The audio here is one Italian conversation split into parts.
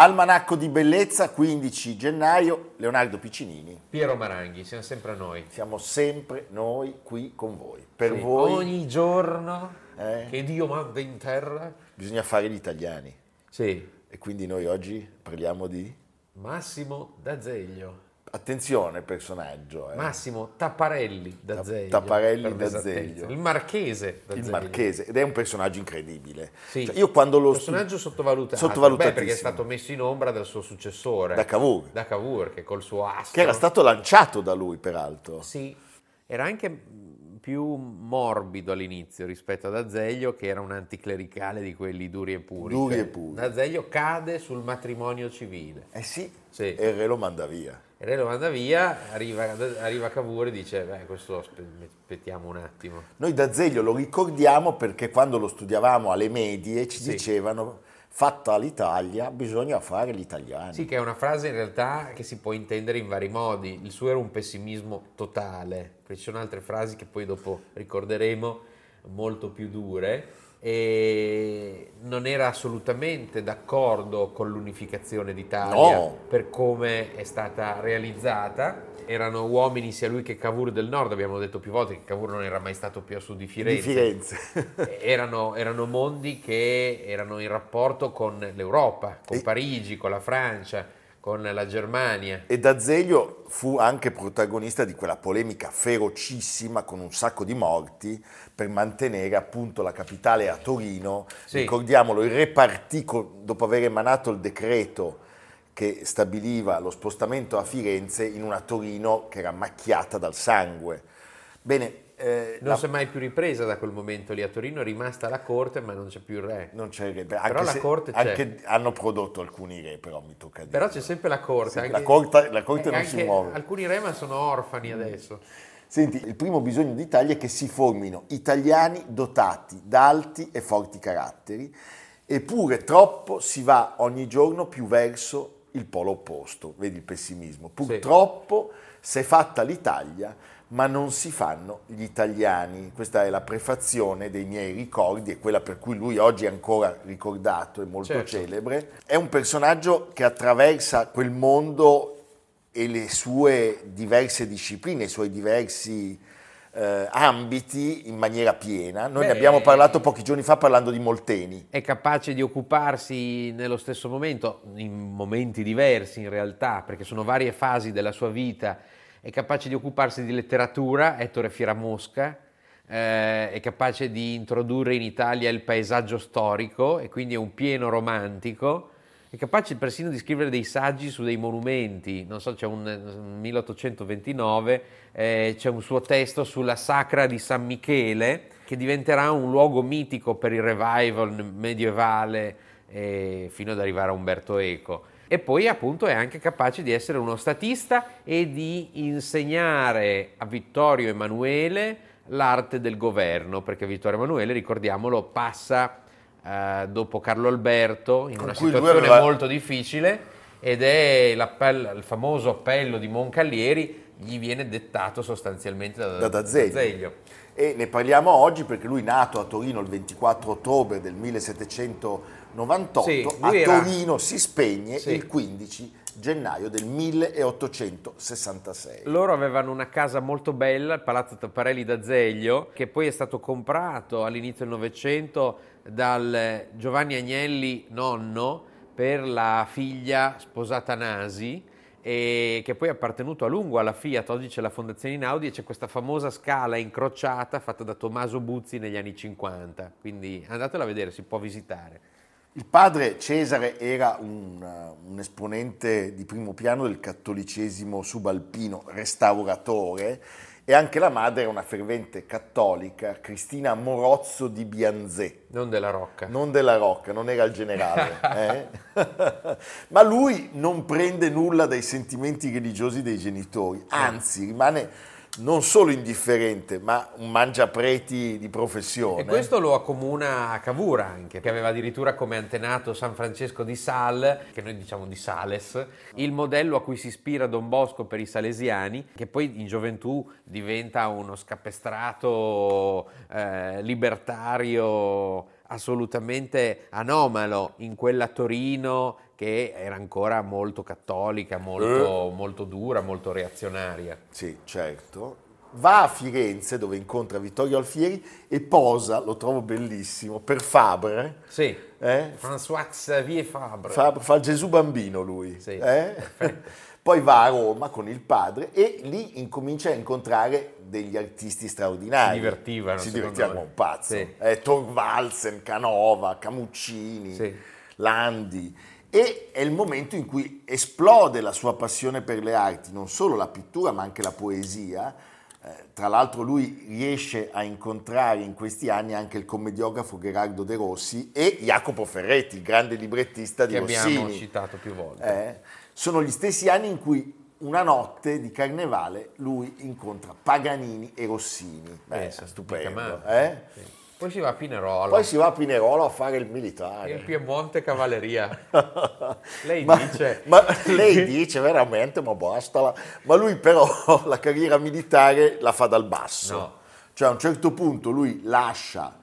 Almanacco di Bellezza, 15 gennaio, Leonardo Piccinini. Piero Maranghi, siamo sempre noi. Siamo sempre noi qui con voi. Per Sì, voi Ogni giorno Eh? che Dio manda in terra. bisogna fare gli italiani. Sì, E quindi noi oggi parliamo di... Massimo D'Azeglio. Attenzione personaggio. eh. Massimo Tapparelli Ta- D'Azeglio. Tapparelli D'Azeglio. Il marchese D'Azeglio. Il marchese, ed è un personaggio incredibile. Sì. Cioè, io quando lo personaggio sottovalutato. Sottovalutatissimo. Beh, perché è stato messo in ombra dal suo successore. Da Cavour. Da Cavour, che col suo astro... che era stato lanciato da lui peraltro. Sì, era anche più morbido all'inizio rispetto ad Azeglio, che era un anticlericale di quelli duri e puri. Duri Cioè, e puri. Azeglio cade sul matrimonio civile. Eh sì, Sì. e il re lo manda via. Il re lo manda via, arriva, arriva Cavour e dice, beh, questo aspe- aspettiamo un attimo. Noi da Zeglio lo ricordiamo perché quando lo studiavamo alle medie ci Sì. dicevano fatta l'Italia bisogna fare gli italiani. Sì, che è una frase in realtà che si può intendere in vari modi. Il suo era un pessimismo totale, perché ci sono altre frasi che poi dopo ricorderemo molto più dure. E non era assolutamente d'accordo con l'unificazione d'Italia No. per come è stata realizzata. Erano uomini sia lui che Cavour del Nord, abbiamo detto più volte che Cavour non era mai stato più a sud di di Firenze. Firenze. Erano, erano mondi che erano in rapporto con l'Europa, con E- Parigi, con la Francia, con la Germania. e D'Azeglio fu anche protagonista di quella polemica ferocissima con un sacco di morti per mantenere appunto la capitale a Torino. Sì. Ricordiamolo, il re partì dopo aver emanato il decreto che stabiliva lo spostamento a Firenze in una Torino che era macchiata dal sangue. Bene, eh, Non la- si è mai più ripresa da quel momento lì a Torino, è rimasta la corte ma non c'è più il re. non c'è il re, Però anche la corte c'è. anche hanno prodotto alcuni re, però mi tocca dire. Però c'è sempre la corte. Sì, anche- la corte- la corte eh, non si muove. Alcuni re ma sono orfani adesso. Senti, il primo bisogno d'Italia è che si formino italiani dotati da alti e forti caratteri, eppure troppo si va ogni giorno più verso il polo opposto, vedi il pessimismo. Purtroppo si è fatta l'Italia, ma non si fanno gli italiani. Questa è la prefazione dei miei ricordi e quella per cui lui oggi è ancora ricordato e molto Certo. celebre. È un personaggio che attraversa quel mondo e le sue diverse discipline, i suoi diversi eh, ambiti in maniera piena. Noi ne Beh, abbiamo parlato pochi giorni fa parlando di Molteni. È capace di occuparsi nello stesso momento, in momenti diversi in realtà, perché sono varie fasi della sua vita. È capace di occuparsi di letteratura, Ettore Firamosca, eh, è capace di introdurre in Italia il paesaggio storico e quindi è un pieno romantico. È capace persino di scrivere dei saggi su dei monumenti. Non so, c'è un un 1829, eh, c'è un suo testo sulla sacra di San Michele che diventerà un luogo mitico per il revival medievale eh, fino ad arrivare a Umberto Eco. E poi appunto è anche capace di essere uno statista e di insegnare a Vittorio Emanuele l'arte del governo, perché Vittorio Emanuele, ricordiamolo, passa eh, dopo Carlo Alberto in Con una situazione aveva- molto difficile ed è il famoso appello di Moncalieri gli viene dettato sostanzialmente da, Da D'Azeglio. E ne parliamo oggi perché lui nato a Torino il 24 ottobre del 1798, Sì, a era- Torino si spegne Sì. il 15 gennaio del 1866. Loro avevano una casa molto bella, il Palazzo Tapparelli d'Azeglio, che poi è stato comprato all'inizio del Novecento dal Giovanni Agnelli nonno per la figlia sposata Nasi e che poi è appartenuto a lungo alla Fiat, oggi c'è la Fondazione Inaudi e c'è questa famosa scala incrociata fatta da Tommaso Buzzi negli anni 50, quindi andatela a vedere, si può visitare. Il padre Cesare era un, un esponente di primo piano del cattolicesimo subalpino, restauratore, e anche la madre era una fervente cattolica, Cristina Morozzo di Bianzè. Non della Rocca. Non della Rocca, non era il generale. eh? Ma lui non prende nulla dai sentimenti religiosi dei genitori, anzi rimane non solo indifferente, ma un mangiapreti di professione. E questo lo accomuna a Cavour anche, che aveva addirittura come antenato San Francesco di Sal, che noi diciamo di Sales, il modello a cui si ispira Don Bosco per i salesiani, che poi in gioventù diventa uno scapestrato eh, libertario assolutamente anomalo in quella Torino che era ancora molto cattolica, molto, eh. molto dura, molto reazionaria. Sì, certo. Va a Firenze dove incontra Vittorio Alfieri e posa, lo trovo bellissimo, per Fabre. Sì, eh? François Xavier Fabre. Fabre. Fa Gesù bambino lui. Sì, eh? Poi va a Roma con il padre e lì incomincia a incontrare degli artisti straordinari. Si divertivano. Si divertivano un pazzo. Sì. Eh, Thorvaldsen, Canova, Camuccini, sì. Landi e è il momento in cui esplode la sua passione per le arti, non solo la pittura ma anche la poesia. Eh, tra l'altro lui riesce a incontrare in questi anni anche il commediografo Gerardo De Rossi e Jacopo Ferretti, il grande librettista di che Rossini. Che abbiamo citato più volte. Eh, sono gli stessi anni in cui una notte di carnevale lui incontra Paganini e Rossini. Beh, Pensa, stupendo. Eh? Sì. Poi si va a Pinerolo. Poi si va a Pinerolo a fare il militare. In Piemonte cavalleria. lei ma, dice... Ma lei dice veramente, ma basta. Ma lui però la carriera militare la fa dal basso. No. Cioè a un certo punto lui lascia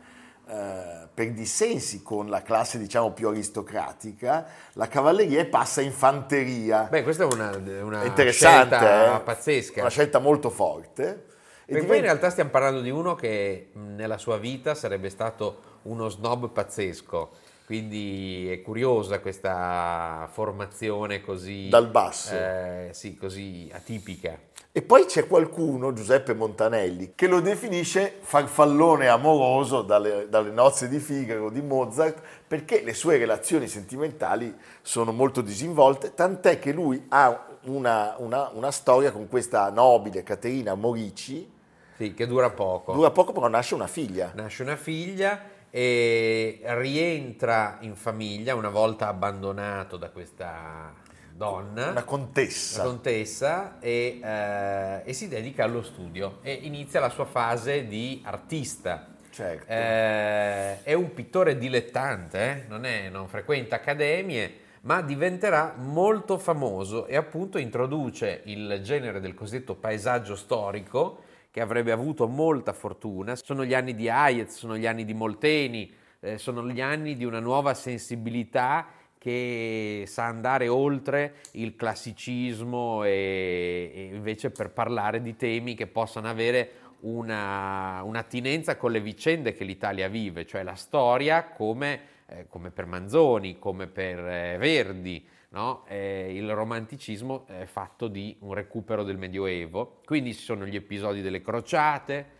eh, per dissensi con la classe diciamo più aristocratica la cavalleria e passa in fanteria. Beh, questa è una, una scelta eh? pazzesca. Una scelta molto forte. Perché poi in realtà stiamo parlando di uno che nella sua vita sarebbe stato uno snob pazzesco, quindi è curiosa questa formazione così... Dal basso. Eh, sì, così atipica. E poi c'è qualcuno, Giuseppe Montanelli, che lo definisce farfallone amoroso dalle, dalle, nozze di Figaro di Mozart, perché le sue relazioni sentimentali sono molto disinvolte, tant'è che lui ha una, una, una storia con questa nobile Caterina Morici, sì, che dura poco. Dura poco, però nasce una figlia. Nasce una figlia e rientra in famiglia una volta abbandonato da questa donna. Una contessa. Una contessa e, eh, e, si dedica allo studio e inizia la sua fase di artista. Certo. Eh, è un pittore dilettante, eh? non, è, non frequenta accademie, ma diventerà molto famoso e appunto introduce il genere del cosiddetto paesaggio storico che avrebbe avuto molta fortuna. Sono gli anni di Hayez, sono gli anni di Molteni, eh, sono gli anni di una nuova sensibilità che sa andare oltre il classicismo e, e invece per parlare di temi che possano avere una, un'attinenza con le vicende che l'Italia vive, cioè la storia come, eh, come per Manzoni, come per eh, Verdi, no? eh, il romanticismo è fatto di un recupero del Medioevo, quindi ci sono gli episodi delle crociate,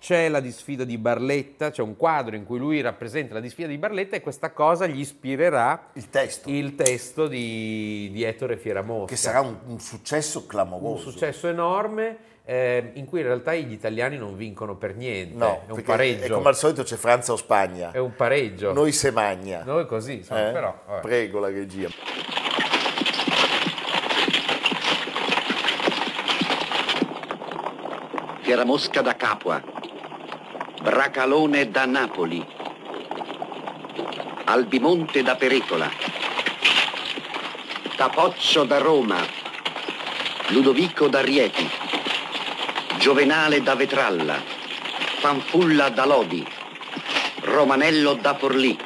c'è la disfida di Barletta, c'è un quadro in cui lui rappresenta la disfida di Barletta e questa cosa gli ispirerà il testo, il testo di, di Ettore Fieramosca. Che sarà un, un, successo clamoroso. Un successo enorme. Eh, in cui in realtà gli italiani non vincono per niente, no, è un pareggio. E come al solito c'è Francia o Spagna. È un pareggio. Noi se magna. Noi così, insomma, eh? però. Vabbè. Prego la regia. Fieramosca da Capua, Bracalone da Napoli, Albimonte da Pericola, Tapoccio da Roma, Ludovico da Rieti, Giovenale da Vetralla, Fanfulla da Lodi, Romanello da Forlì,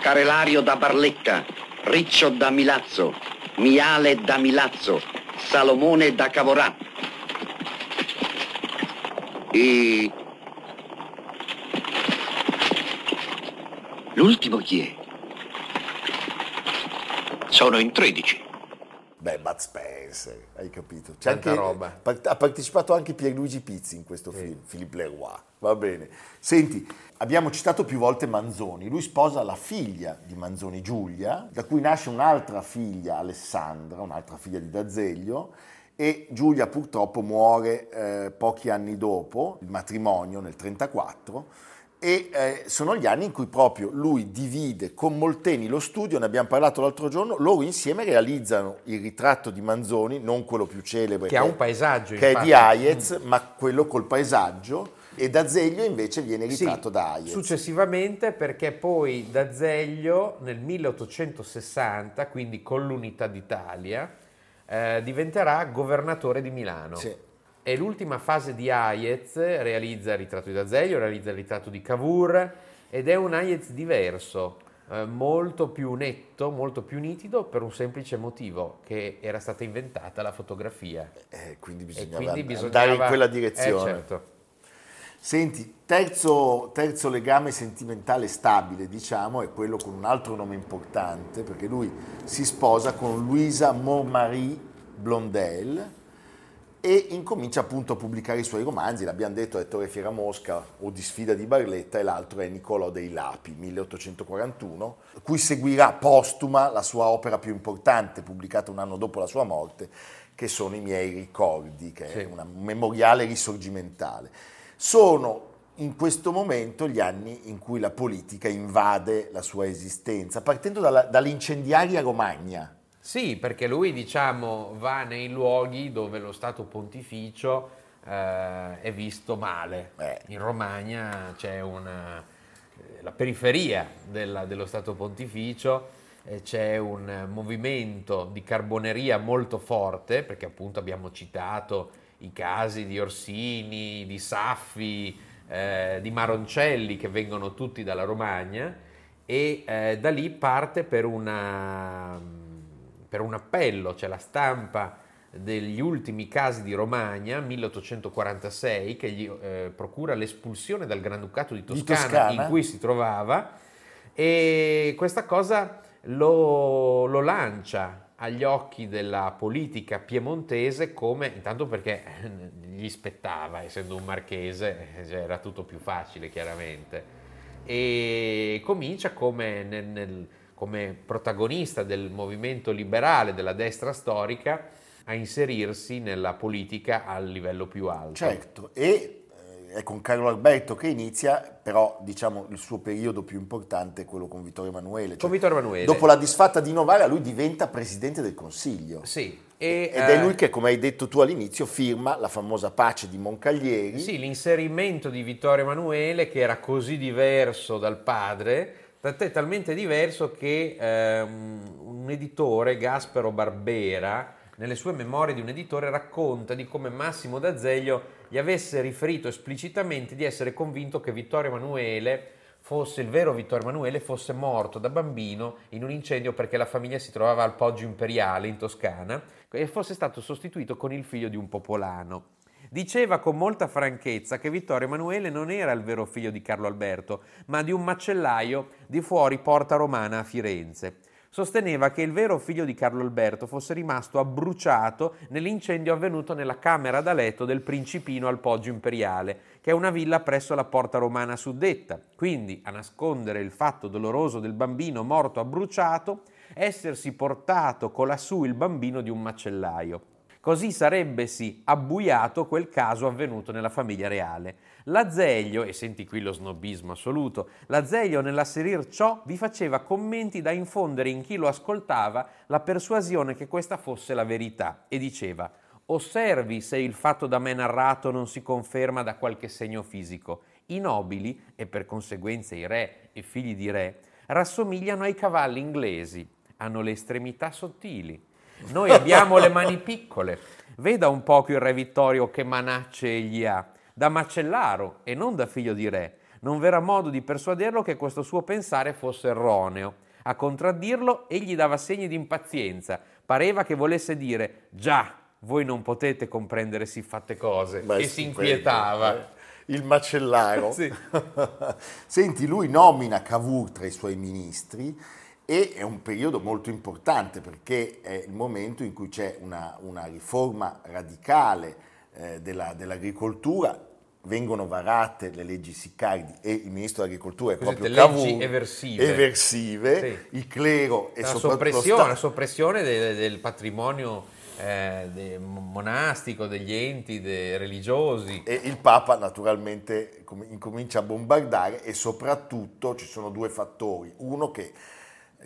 Carelario da Barletta, Riccio da Milazzo, Miale da Milazzo, Salomone da Cavorà, e... L'ultimo chi è? Sono in 13. Beh, Bud Spencer, hai capito? C'è anche, roba. Ha partecipato anche Pierluigi Pizzi in questo film, sì. Philippe Leroy. Va bene. Senti, abbiamo citato più volte Manzoni. Lui sposa la figlia di Manzoni, Giulia, da cui nasce un'altra figlia, Alessandra, un'altra figlia di D'Azeglio, e Giulia purtroppo muore eh, pochi anni dopo il matrimonio, nel 1934, e eh, sono gli anni in cui proprio lui divide con Molteni lo studio, ne abbiamo parlato l'altro giorno, loro insieme realizzano il ritratto di Manzoni, non quello più celebre che, ha un paesaggio, che infatti. è di Hayez, mm. ma quello col paesaggio e D'Azeglio invece viene ritratto sì, da Hayez. Successivamente perché poi D'Azeglio nel 1860, quindi con l'unità d'Italia, eh, diventerà governatore di Milano. Sì. E l'ultima fase di Hayez realizza il ritratto di D'Azeglio, realizza il ritratto di Cavour ed è un Hayez diverso, eh, molto più netto, molto più nitido per un semplice motivo, che era stata inventata la fotografia. Eh, quindi bisognava, quindi bisognava andare in quella direzione. Eh, certo. Senti, terzo, terzo, legame sentimentale stabile, diciamo, è quello con un altro nome importante, perché lui si sposa con Louisa Montmarie Blondel, e incomincia appunto a pubblicare i suoi romanzi, l'abbiamo detto Ettore Fiera Mosca o Di sfida di Barletta e l'altro è Niccolò dei Lapi, 1841, cui seguirà postuma la sua opera più importante, pubblicata un anno dopo la sua morte, che sono I miei ricordi, che sì. è un memoriale risorgimentale. Sono in questo momento gli anni in cui la politica invade la sua esistenza, partendo dalla, dall'incendiaria Romagna, sì, perché lui diciamo, va nei luoghi dove lo Stato pontificio eh, è visto male. Eh. In Romagna c'è una, eh, la periferia della, dello Stato pontificio, eh, c'è un movimento di carboneria molto forte, perché appunto abbiamo citato i casi di Orsini, di Saffi, eh, di Maroncelli che vengono tutti dalla Romagna e eh, da lì parte per una per un appello, c'è la stampa degli ultimi casi di Romagna, 1846, che gli eh, procura l'espulsione dal Granducato di Toscana, di Toscana, in cui si trovava e questa cosa lo, lo lancia agli occhi della politica piemontese come, intanto perché gli spettava, essendo un marchese, cioè era tutto più facile chiaramente, e comincia come nel, nel come protagonista del movimento liberale della destra storica a inserirsi nella politica a livello più alto. Certo, e eh, è con Carlo Alberto che inizia, però diciamo il suo periodo più importante è quello con Vittorio Emanuele. Cioè, con Vittorio Emanuele. Dopo la disfatta di Novara lui diventa presidente del Consiglio. Sì. E, Ed è lui che, come hai detto tu all'inizio, firma la famosa pace di Moncaglieri. Sì, l'inserimento di Vittorio Emanuele, che era così diverso dal padre, Tant'è talmente diverso che ehm, un editore, Gaspero Barbera, nelle sue memorie di un editore racconta di come Massimo D'Azeglio gli avesse riferito esplicitamente di essere convinto che Vittorio Emanuele fosse il vero Vittorio Emanuele fosse morto da bambino in un incendio perché la famiglia si trovava al Poggio Imperiale in Toscana e fosse stato sostituito con il figlio di un popolano. Diceva con molta franchezza che Vittorio Emanuele non era il vero figlio di Carlo Alberto, ma di un macellaio di fuori Porta Romana a Firenze. Sosteneva che il vero figlio di Carlo Alberto fosse rimasto abbruciato nell'incendio avvenuto nella camera da letto del Principino al Poggio Imperiale, che è una villa presso la Porta Romana suddetta. Quindi, a nascondere il fatto doloroso del bambino morto abbruciato, essersi portato colassù il bambino di un macellaio. Così sarebbesi abbuiato quel caso avvenuto nella famiglia reale. L'Azeglio, e senti qui lo snobismo assoluto, l'Azeglio nell'asserir ciò vi faceva commenti da infondere in chi lo ascoltava la persuasione che questa fosse la verità e diceva Osservi se il fatto da me narrato non si conferma da qualche segno fisico. I nobili, e per conseguenza i re e figli di re, rassomigliano ai cavalli inglesi, hanno le estremità sottili, noi abbiamo le mani piccole. Veda un poco il re Vittorio che manacce egli ha, da macellaro e non da figlio di re. Non v'era modo di persuaderlo che questo suo pensare fosse erroneo. A contraddirlo, egli dava segni di impazienza. Pareva che volesse dire, già, voi non potete comprendere siffatte cose. Beh, e si inquietava. Eh? Il macellaro. sì. Senti, lui nomina Cavour tra i suoi ministri e è un periodo molto importante perché è il momento in cui c'è una, una riforma radicale eh, della, dell'agricoltura, vengono varate le leggi Siccardi e il ministro dell'agricoltura è Cosette proprio Cavour, leggi eversive, eversive sì. il clero e la soprattutto soppressione, la soppressione del, del patrimonio eh, de- monastico, degli enti de- religiosi. E il Papa naturalmente com- incomincia a bombardare e soprattutto ci sono due fattori. Uno che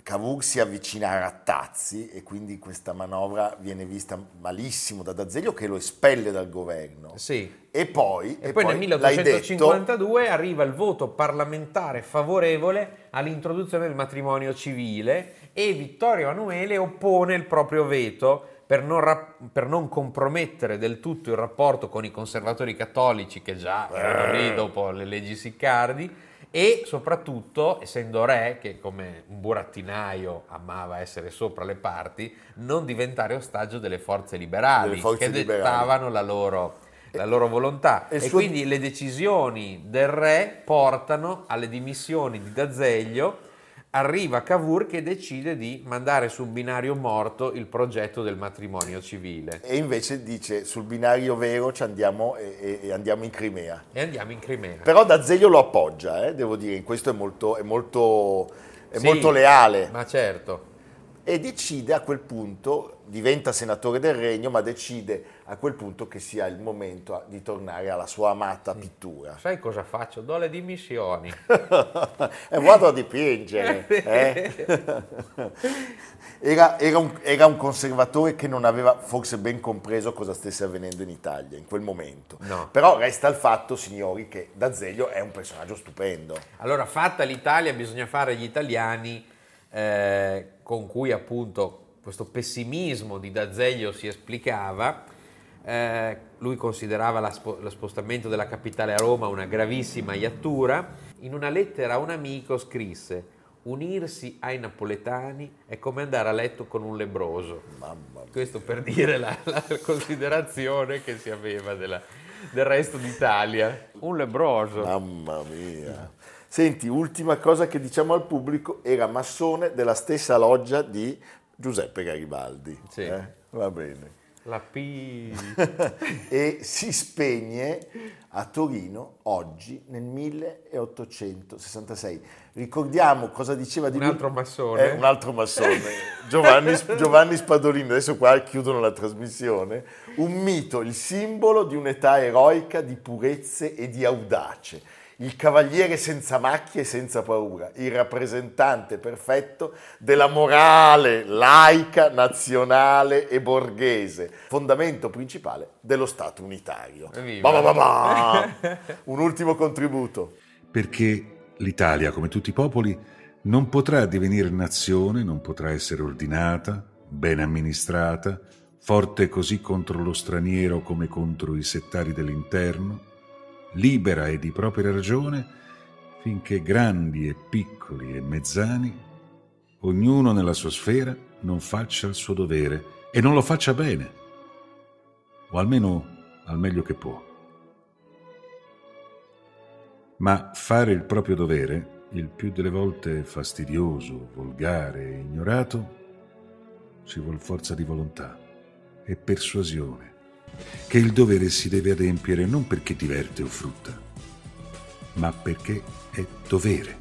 Cavour si avvicina a Rattazzi e quindi questa manovra viene vista malissimo da D'Azeglio che lo espelle dal governo. Sì. E poi, E, poi, nel l'hai detto, 1852 arriva il voto parlamentare favorevole all'introduzione del matrimonio civile e Vittorio Emanuele oppone il proprio veto per non, ra- per non compromettere del tutto il rapporto con i conservatori cattolici che già erano Eh. lì dopo le leggi Siccardi e soprattutto, essendo re, che come un burattinaio amava essere sopra le parti, non diventare ostaggio delle forze liberali Delle forze che liberali. dettavano la loro, la loro volontà. E E, suo- quindi le decisioni del re portano alle dimissioni di D'Azeglio. Arriva Cavour che decide di mandare su un binario morto il progetto del matrimonio civile. E invece dice sul binario vero ci andiamo e, e- e andiamo in Crimea. E andiamo in Crimea. Però D'Azeglio lo appoggia, eh, devo dire, in questo è molto, è molto, è Sì, molto leale. Ma certo. E decide a quel punto, diventa senatore del regno, ma decide a quel punto che sia il momento a- di tornare alla sua amata pittura. Sai cosa faccio? Do le dimissioni. e vado a dipingere. eh. Era, era un, era un conservatore che non aveva forse ben compreso cosa stesse avvenendo in Italia in quel momento. No. Però resta il fatto, signori, che D'Azeglio è un personaggio stupendo. Allora, fatta l'Italia, bisogna fare gli italiani eh, con cui appunto questo pessimismo di D'Azeglio si esplicava. Eh, lui considerava spo- lo spostamento della capitale a Roma una gravissima iattura. In una lettera a un amico scrisse: Unirsi ai napoletani è come andare a letto con un lebroso. Questo per dire la, la considerazione che si aveva della- del resto d'Italia. Un lebroso. Mamma mia. Senti, ultima cosa che diciamo al pubblico, era massone della stessa loggia di Giuseppe Garibaldi. Sì. eh? Va bene. La P. e si spegne a Torino oggi nel 1866. Ricordiamo cosa diceva di Un lui- altro massone. Eh, un altro massone, Giovanni, Giovanni Spadolini, adesso qua chiudono la trasmissione, un mito, il simbolo di un'età eroica di purezze e di audace. Il cavaliere senza macchie e senza paura, il rappresentante perfetto della morale laica, nazionale e borghese, fondamento principale dello Stato unitario. Evviva. Ba ba ba ba! Un ultimo contributo. perché l'Italia, come tutti i popoli, non potrà divenire nazione, non potrà essere ordinata, ben amministrata, forte così contro lo straniero come contro i settari dell'interno, libera e di propria ragione, finché grandi e piccoli e mezzani, ognuno nella sua sfera, non faccia il suo dovere e non lo faccia bene, o almeno al meglio che può. Ma fare il proprio dovere, il più delle volte fastidioso, volgare e ignorato, ci vuol forza di volontà e persuasione, che il dovere si deve adempiere non perché diverte o frutta, ma perché è dovere.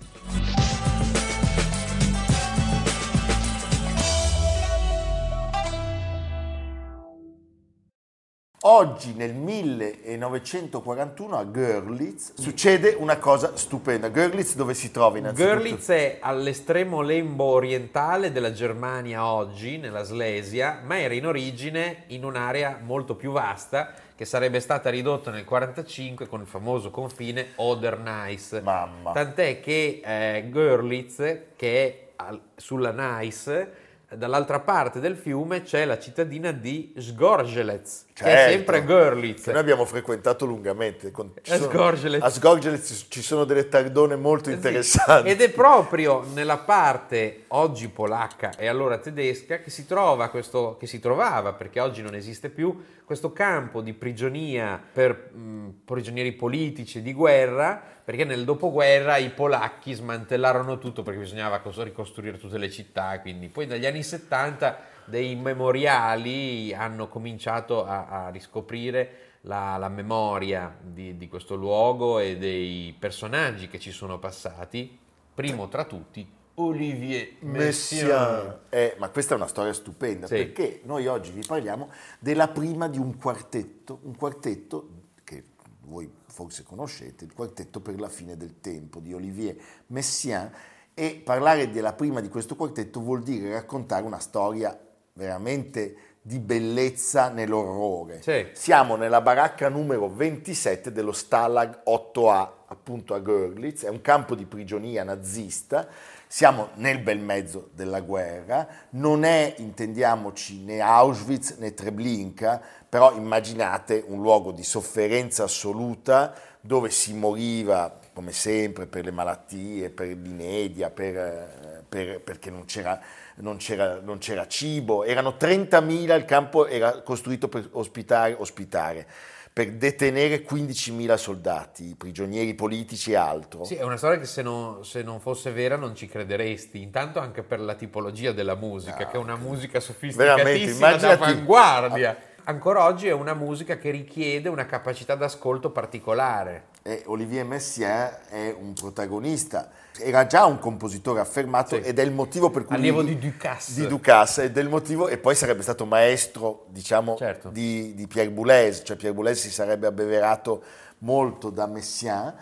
Oggi nel 1941 a Görlitz succede una cosa stupenda. Görlitz dove si trova innanzitutto? Görlitz è all'estremo lembo orientale della Germania oggi, nella Slesia, ma era in origine in un'area molto più vasta che sarebbe stata ridotta nel 1945 con il famoso confine Oder-Neisse. Mamma. Tant'è che eh, Görlitz, che è al- sulla Neisse, dall'altra parte del fiume c'è la cittadina di Sgorgelez, che è Certo. sempre Görlitz. Che noi abbiamo frequentato lungamente. Con- A sono- Sgorgelez. A Sgorgelez ci sono delle tardone molto Sì, interessanti. Ed è proprio nella parte oggi polacca e allora tedesca che si trova questo, che si trovava, perché oggi non esiste più, questo campo di prigionia per mh, prigionieri politici di guerra, perché nel dopoguerra i polacchi smantellarono tutto perché bisognava cos- ricostruire tutte le città, quindi poi dagli anni 70 dei memoriali hanno cominciato a, a riscoprire la, la memoria di, di questo luogo e dei personaggi che ci sono passati, primo tra tutti Olivier Messiaen. Eh, ma questa è una storia stupenda Sì. perché noi oggi vi parliamo della prima di un quartetto, un quartetto che voi forse conoscete, il quartetto per la fine del tempo di Olivier Messiaen e parlare della prima di questo quartetto vuol dire raccontare una storia veramente di bellezza nell'orrore. Sì. Siamo nella baracca numero 27 dello Stalag 8A, appunto a Görlitz, è un campo di prigionia nazista, siamo nel bel mezzo della guerra, non è, intendiamoci, né Auschwitz né Treblinka, però immaginate un luogo di sofferenza assoluta dove si moriva, come sempre, per le malattie, per l'inedia, per, eh, per- perché non c'era, non, c'era, non c'era cibo. Erano 30.000, il campo era costruito per ospitare, ospitare per detenere 15.000 soldati, prigionieri politici e altro. Sì, è una storia che se non, se non fosse vera non ci crederesti, intanto anche per la tipologia della musica, che è una musica sofisticatissima d'avanguardia. Ancora oggi è una musica che richiede una capacità d'ascolto particolare. E Olivier Messiaen è un protagonista, era già un compositore affermato Sì. ed è il motivo per cui... Allievo di Ducasse. Di Ducasse, ed è il motivo, e poi sarebbe stato maestro, diciamo, Certo. di, di Pierre Boulez, cioè Pierre Boulez si sarebbe abbeverato molto da Messiaen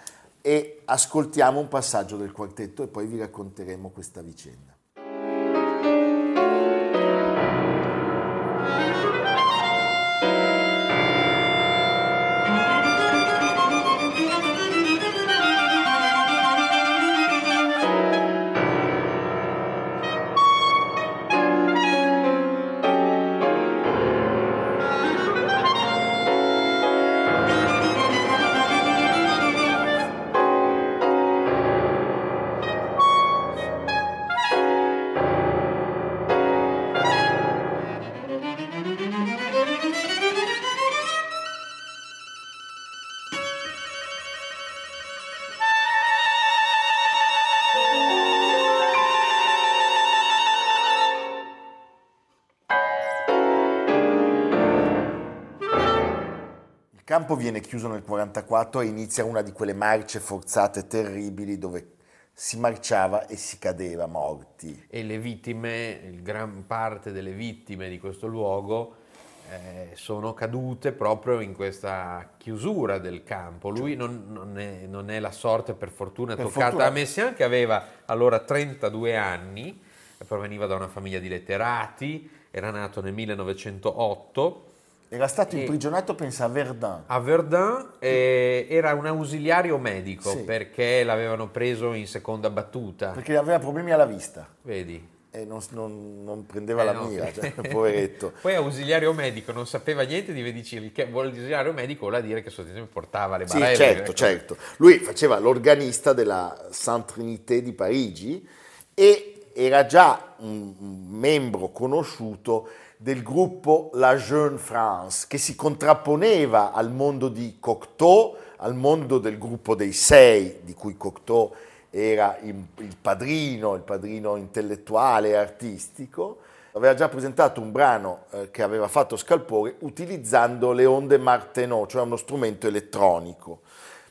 e ascoltiamo un passaggio del quartetto e poi vi racconteremo questa vicenda. Campo viene chiuso nel 1944 e inizia una di quelle marce forzate terribili dove si marciava e si cadeva morti. E le vittime, gran parte delle vittime di questo luogo eh, sono cadute proprio in questa chiusura del campo. Lui non, non è, non è la sorte per fortuna Per toccata fortuna. a Messiaen che aveva allora 32 anni, proveniva da una famiglia di letterati, era nato nel 1908 Era stato imprigionato, pensa, a Verdun. a Verdun eh, era un ausiliario medico Sì. perché l'avevano preso in seconda battuta. Perché aveva problemi alla vista Vedi? e non, non- non prendeva Eh, la no. mira, cioè, poveretto. Poi ausiliario medico, non sapeva niente di medicina, che vuol ausiliario medico vuol dire che sostanzialmente portava le Sì, barelle. certo, ecco. certo. Lui faceva l'organista della Sainte Trinité di Parigi e era già un membro conosciuto del gruppo La Jeune France, che si contrapponeva al mondo di Cocteau, al mondo del gruppo dei Sei, di cui Cocteau era il, padrino, il padrino intellettuale e artistico. Aveva già presentato un brano eh, che aveva fatto Scalpore utilizzando le onde Martenot, cioè uno strumento elettronico.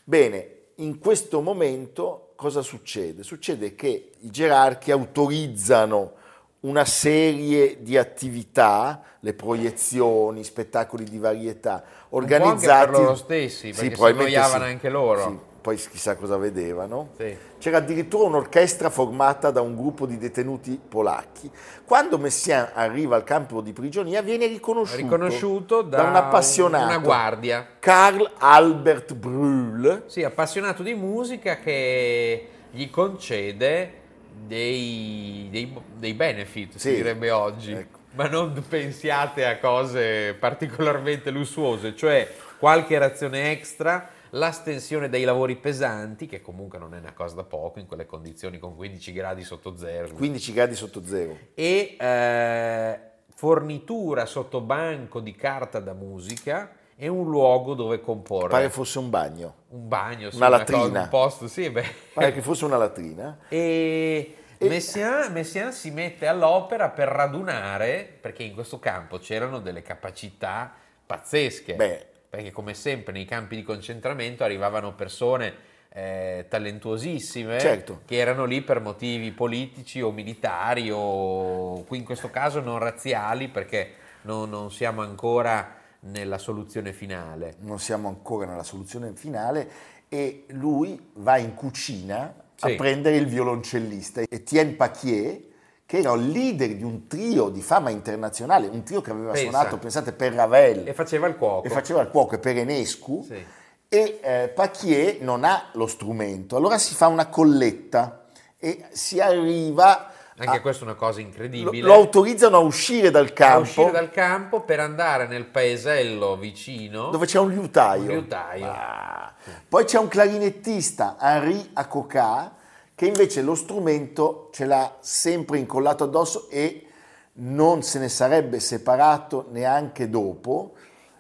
Bene, in questo momento cosa succede? Succede che i gerarchi autorizzano una serie di attività, le proiezioni, spettacoli di varietà, po' anche organizzati... per loro stessi, perché si probabilmente annoiavano anche loro. Sì, poi chissà cosa vedevano. Sì. C'era addirittura un'orchestra formata da un gruppo di detenuti polacchi. Quando Messiaen arriva al campo di prigionia viene riconosciuto, Riconosciuto da, un appassionato, una guardia. Karl Albert Brühl, Sì, appassionato di musica che gli concede dei, dei- dei benefit, si Sì, direbbe oggi. ecco. Ma non pensiate a cose particolarmente lussuose, cioè qualche razione extra, l'astensione dai lavori pesanti, che comunque non è una cosa da poco in quelle condizioni con 15 gradi sotto zero. 15 gradi sotto zero. e eh, fornitura sotto banco di carta da musica e un luogo dove comporre. Pare fosse un bagno, un bagno, sì, Una una latrina. cosa, un posto, sì, beh. pare che fosse una latrina. E Messiaen, Messiaen si mette all'opera per radunare, perché in questo campo c'erano delle capacità pazzesche. Beh. Perché come sempre nei campi di concentramento arrivavano persone eh, talentuosissime Certo. che erano lì per motivi politici o militari o qui in questo caso non razziali perché non, non siamo ancora nella soluzione finale. non siamo ancora nella soluzione finale e lui va in cucina Sì. a prendere il violoncellista Etienne Paquier che era il leader di un trio di fama internazionale, un trio che aveva Pensa. suonato, pensate, per Ravel E faceva il cuoco. e faceva il cuoco e per Enescu Sì. e eh, Paquier non ha lo strumento, allora si fa una colletta e si arriva Anche a- questa è una cosa incredibile. lo autorizzano a uscire dal a campo uscire dal campo per andare nel paesello vicino dove c'è un liutaio. Un liutaio. Ah. Poi c'è un clarinettista, Henri Acoca, che invece lo strumento ce l'ha sempre incollato addosso e non se ne sarebbe separato neanche dopo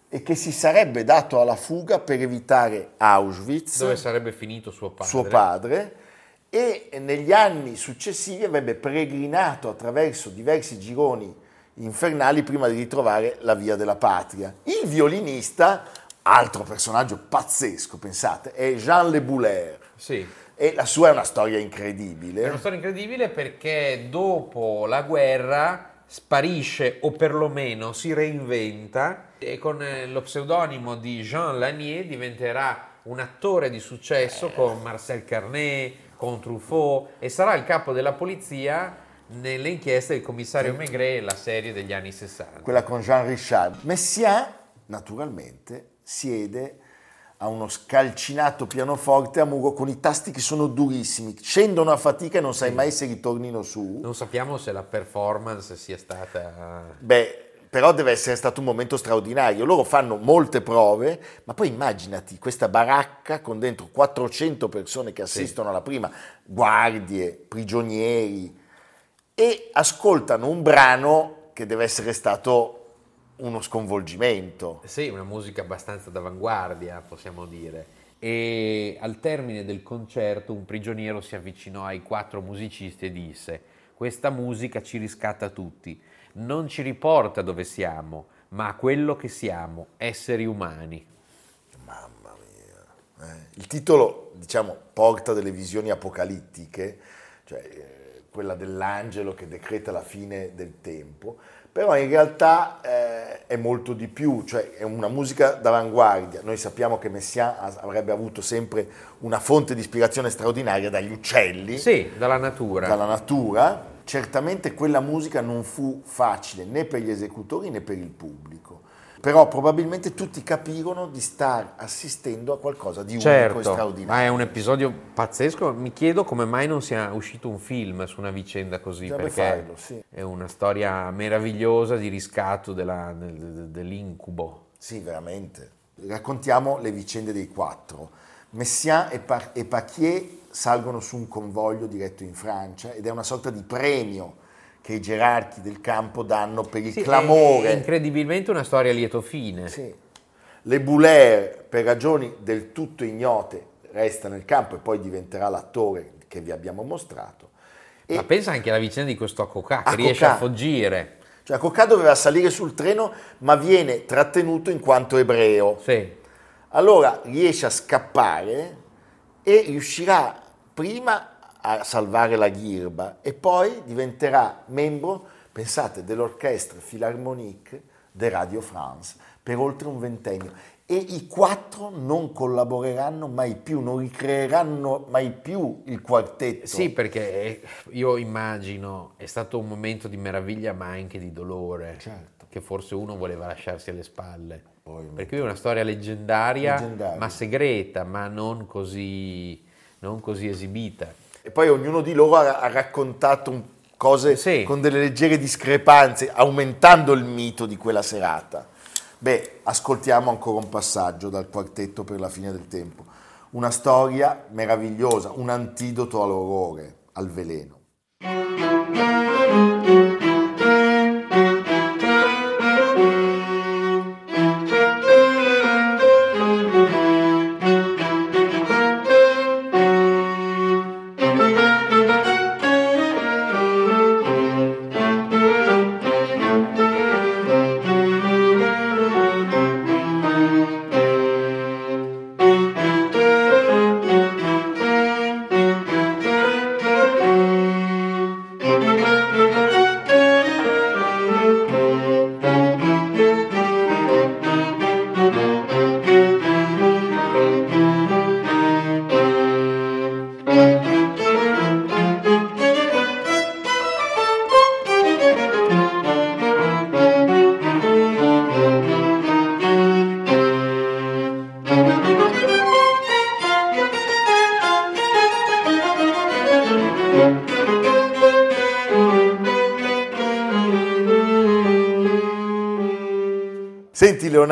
e che si sarebbe dato alla fuga per evitare Auschwitz, dove sarebbe finito suo padre. suo padre, e negli anni successivi avrebbe peregrinato attraverso diversi gironi infernali prima di ritrovare la via della patria. Il violinista, altro personaggio pazzesco, pensate, è Jean Le Boulaire Sì. e la sua è una storia È incredibile. una storia incredibile perché dopo la guerra sparisce o perlomeno si reinventa e con eh, lo pseudonimo di Jean Lanier diventerà un attore di successo con Marcel Carnet, con Truffaut e sarà il capo della polizia nelle inchieste del commissario Maigret, la serie degli anni 60. quella con Jean Richard. Messiaen, naturalmente, siede a uno scalcinato pianoforte a muro con i tasti che sono durissimi, scendono a fatica e non sai mai se ritornino su. Non sappiamo se la performance sia stata... Beh, però deve essere stato un momento straordinario. Loro fanno molte prove, ma poi immaginati questa baracca con dentro 400 persone che assistono alla prima, guardie, prigionieri, e ascoltano un brano che deve essere stato uno sconvolgimento. Sì, una musica abbastanza d'avanguardia, possiamo dire. E al termine del concerto un prigioniero si avvicinò ai quattro musicisti e disse: Questa musica ci riscatta tutti, non ci riporta dove siamo, ma a quello che siamo, esseri umani. Mamma mia. Eh, Il titolo, diciamo, porta delle visioni apocalittiche, cioè eh, quella dell'angelo che decreta la fine del tempo, però in realtà eh, è molto di più, cioè è una musica d'avanguardia. Noi sappiamo che Messiaen avrebbe avuto sempre una fonte di ispirazione straordinaria dagli uccelli, Sì, dalla natura. dalla natura. Certamente quella musica non fu facile né per gli esecutori né per il pubblico. Però probabilmente tutti capirono di star assistendo a qualcosa di unico e Certo, straordinario. ma è un episodio pazzesco. Mi chiedo come mai non sia uscito un film su una vicenda così, Bisognerebbe perché farlo, sì. è una storia meravigliosa di riscatto della- del- del- dell'incubo. Sì, veramente. Raccontiamo le vicende dei quattro. Messiaen e, Pa- e Paquier salgono su un convoglio diretto in Francia ed è una sorta di premio che i gerarchi del campo danno per il Sì, clamore. È incredibilmente una storia a lieto fine. Sì. Le Boulaire, per ragioni del tutto ignote, resta nel campo e poi diventerà l'attore che vi abbiamo mostrato. E, Ma pensa anche alla vicenda di questo Acoca che Acoca. riesce a fuggire. cioè, Cocca doveva salire sul treno, ma viene trattenuto in quanto ebreo. Sì. Allora riesce a scappare e riuscirà prima a salvare la ghirba e poi diventerà membro, pensate, dell'orchestra Philharmonique de Radio France per oltre un ventennio. E i quattro non collaboreranno mai più, non ricreeranno mai più il quartetto. Sì, perché io immagino è stato un momento di meraviglia ma anche di dolore. Certo. Che forse uno voleva lasciarsi alle spalle. Poi- Perché è una storia leggendaria, Leggendaria. ma segreta, ma non così, non così esibita. E poi ognuno di loro ha, ha raccontato un- cose Sì. con delle leggere discrepanze, aumentando il mito di quella serata. Beh, ascoltiamo ancora un passaggio dal quartetto per la fine del tempo. Una storia meravigliosa, un antidoto all'orrore, al veleno.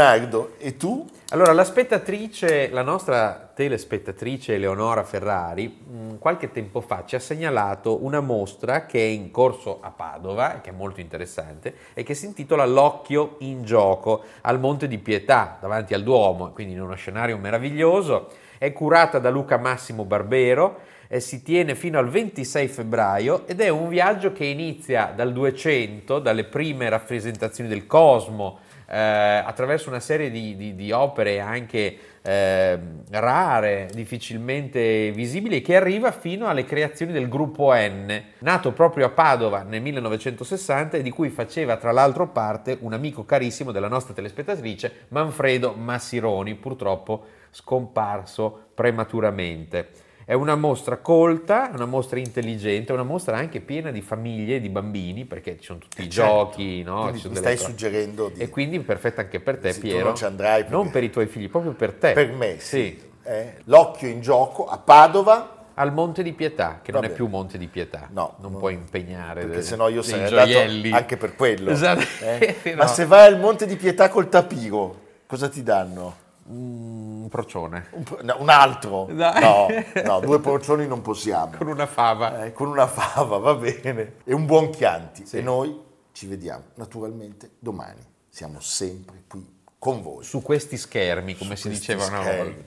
Leonardo, e tu? Allora, la spettatrice, la nostra telespettatrice Eleonora Ferrari, mh, qualche tempo fa ci ha segnalato una mostra che è in corso a Padova, che è molto interessante, e che si intitola L'occhio in gioco al Monte di Pietà, davanti al Duomo, quindi in uno scenario meraviglioso. È curata da Luca Massimo Barbero si tiene fino al 26 febbraio ed è un viaggio che inizia dal 200, dalle prime rappresentazioni del cosmo, eh, attraverso una serie di, di, di opere anche eh, rare, difficilmente visibili, che arriva fino alle creazioni del gruppo N, nato proprio a Padova nel 1960 e di cui faceva tra l'altro parte un amico carissimo della nostra telespettatrice, Manfredo Massironi, purtroppo scomparso prematuramente. È una mostra colta, una mostra intelligente, una mostra anche piena di famiglie e di bambini, perché ci sono tutti i certo. giochi, no? Mi stai cose. suggerendo di... E quindi perfetta anche per te, sì, Piero. non ci andrai perché... Non per i tuoi figli, proprio per te. Per me, sì. sì. Eh, l'occhio in gioco a Padova, al Monte di Pietà, che Va non bene. è più Monte di Pietà. No, non no. puoi impegnare. Perché sennò io sarei gioielli. andato anche per quello. Esatto. Eh? no. Ma se vai al Monte di Pietà col tapiro, cosa ti danno? Un procione. Un, un altro? Dai. No, no, due procioni non possiamo. Con una fava. Eh, con una fava, va bene. E un buon Chianti. Sì. E noi ci vediamo naturalmente domani. Siamo sempre qui con voi. Su questi schermi, come Su si diceva una volta.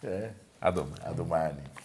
Eh? A domani. A domani.